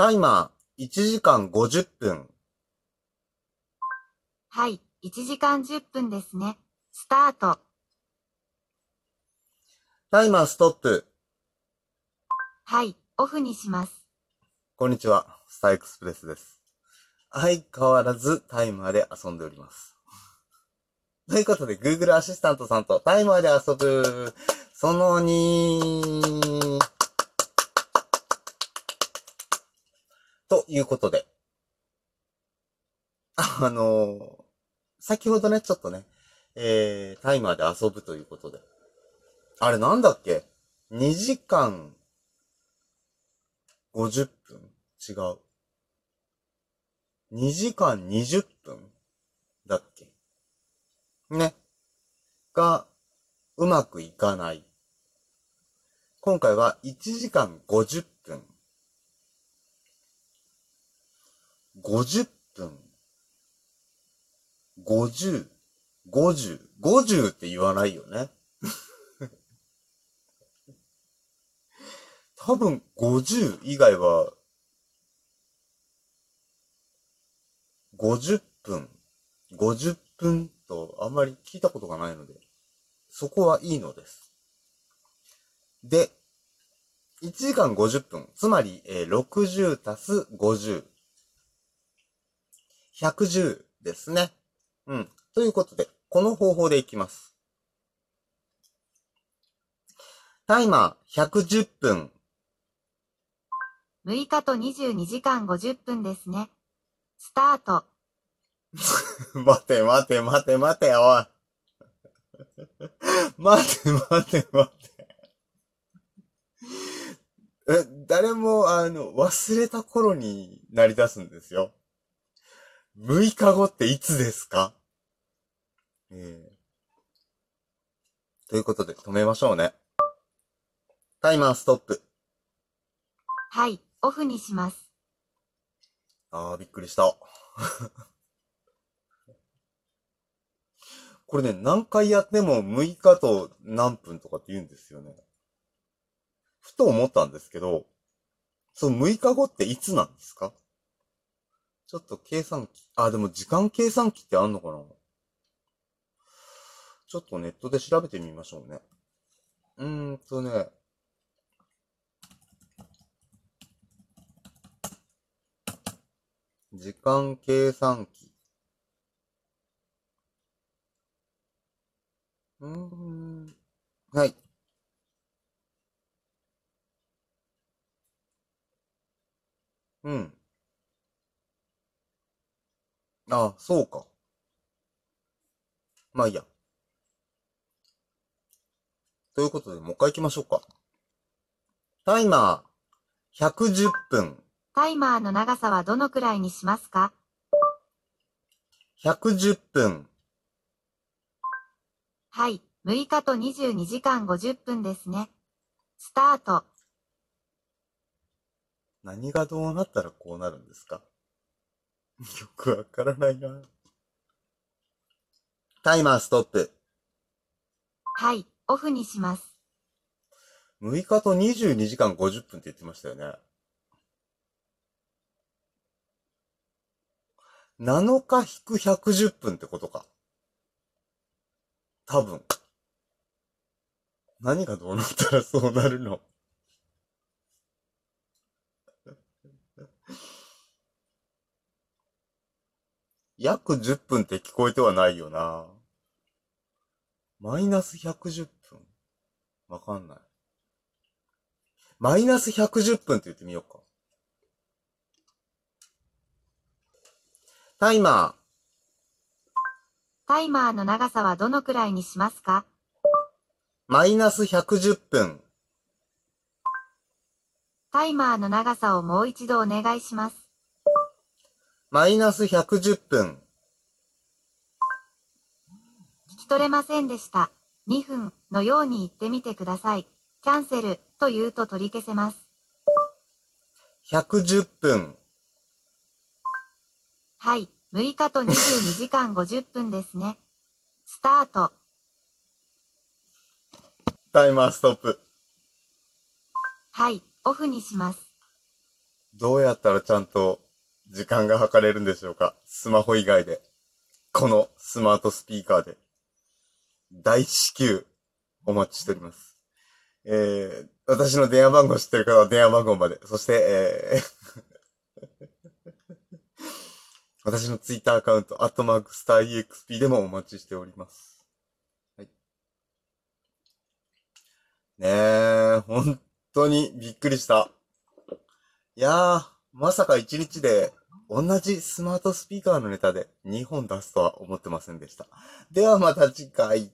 タイマー、1時間50分。はい、1時間10分ですね。スタート。タイマーストップ。はい、オフにします。こんにちは、スターエクスプレスです。相変わらずタイマーで遊んでおります。ということで、Google アシスタントさんとタイマーで遊ぶ、その2。ということで、あのー先ほどね、ちょっとね、えー、タイマーで遊ぶということで。あれなんだっけ ?2 時間50分？違う。2時間20分だっけ？ね。が、うまくいかない。今回は1時間50分。50分。50、50、50って言わないよね。多分50以外は、50分、50分とあんまり聞いたことがないので、そこはいいのです。で、1時間50分、つまり、えー60足す50。110ですね。うん。ということで、この方法でいきます。タイマー110分。6日と22時間50分ですね。スタート。待て待て待て待て、おい。待て待て待て。え、誰も、あの、忘れた頃になり出すんですよ。6日後っていつですか？えー、ということで、止めましょうね。タイマーストップ。はい、オフにします。あー、びっくりした。これね、何回やっても6日と何分とかって言うんですよね。ふと思ったんですけど、その6日後っていつなんですか？ちょっと計算機。あ、でも時間計算機ってあんのかな？ちょっとネットで調べてみましょうね。うーんとね。時間計算機。うーん。はい。うん。あ、そうか。まあいいや。ということで、もう一回行きましょうか。タイマー、110分。タイマーの長さはどのくらいにしますか？110分。はい、6日と22時間50分ですね。スタート。何がどうなったらこうなるんですか？よくわからないな。タイマーストップ。はい、オフにします。6日と22時間50分って言ってましたよね。7日引く110分ってことか。多分。何がどうなったらそうなるの？約10分って聞こえてはないよな。マイナス110分？わかんない。マイナス110分って言ってみようか。タイマタイマーの長さはどのくらいにしますか？ー、マイナス110分。タイマーの長さをもう一度お願いします。マイナス110分。聞き取れませんでした。2分のように言ってみてください。キャンセルと言うと取り消せます。110分。はい、6日と22時間50分ですね。スタート。タイマーストップ。はい、オフにします。どうやったらちゃんと時間が測れるんでしょうか？スマホ以外で。このスマートスピーカーで。大至急お待ちしております。えー、私の電話番号知ってる方は電話番号まで。そして、えー、私のツイッターアカウント、アットマークスター EXP でもお待ちしております。はい。ねえ、本当にびっくりした。いやー、まさか一日で同じスマートスピーカーのネタで2本出すとは思ってませんでした。ではまた次回。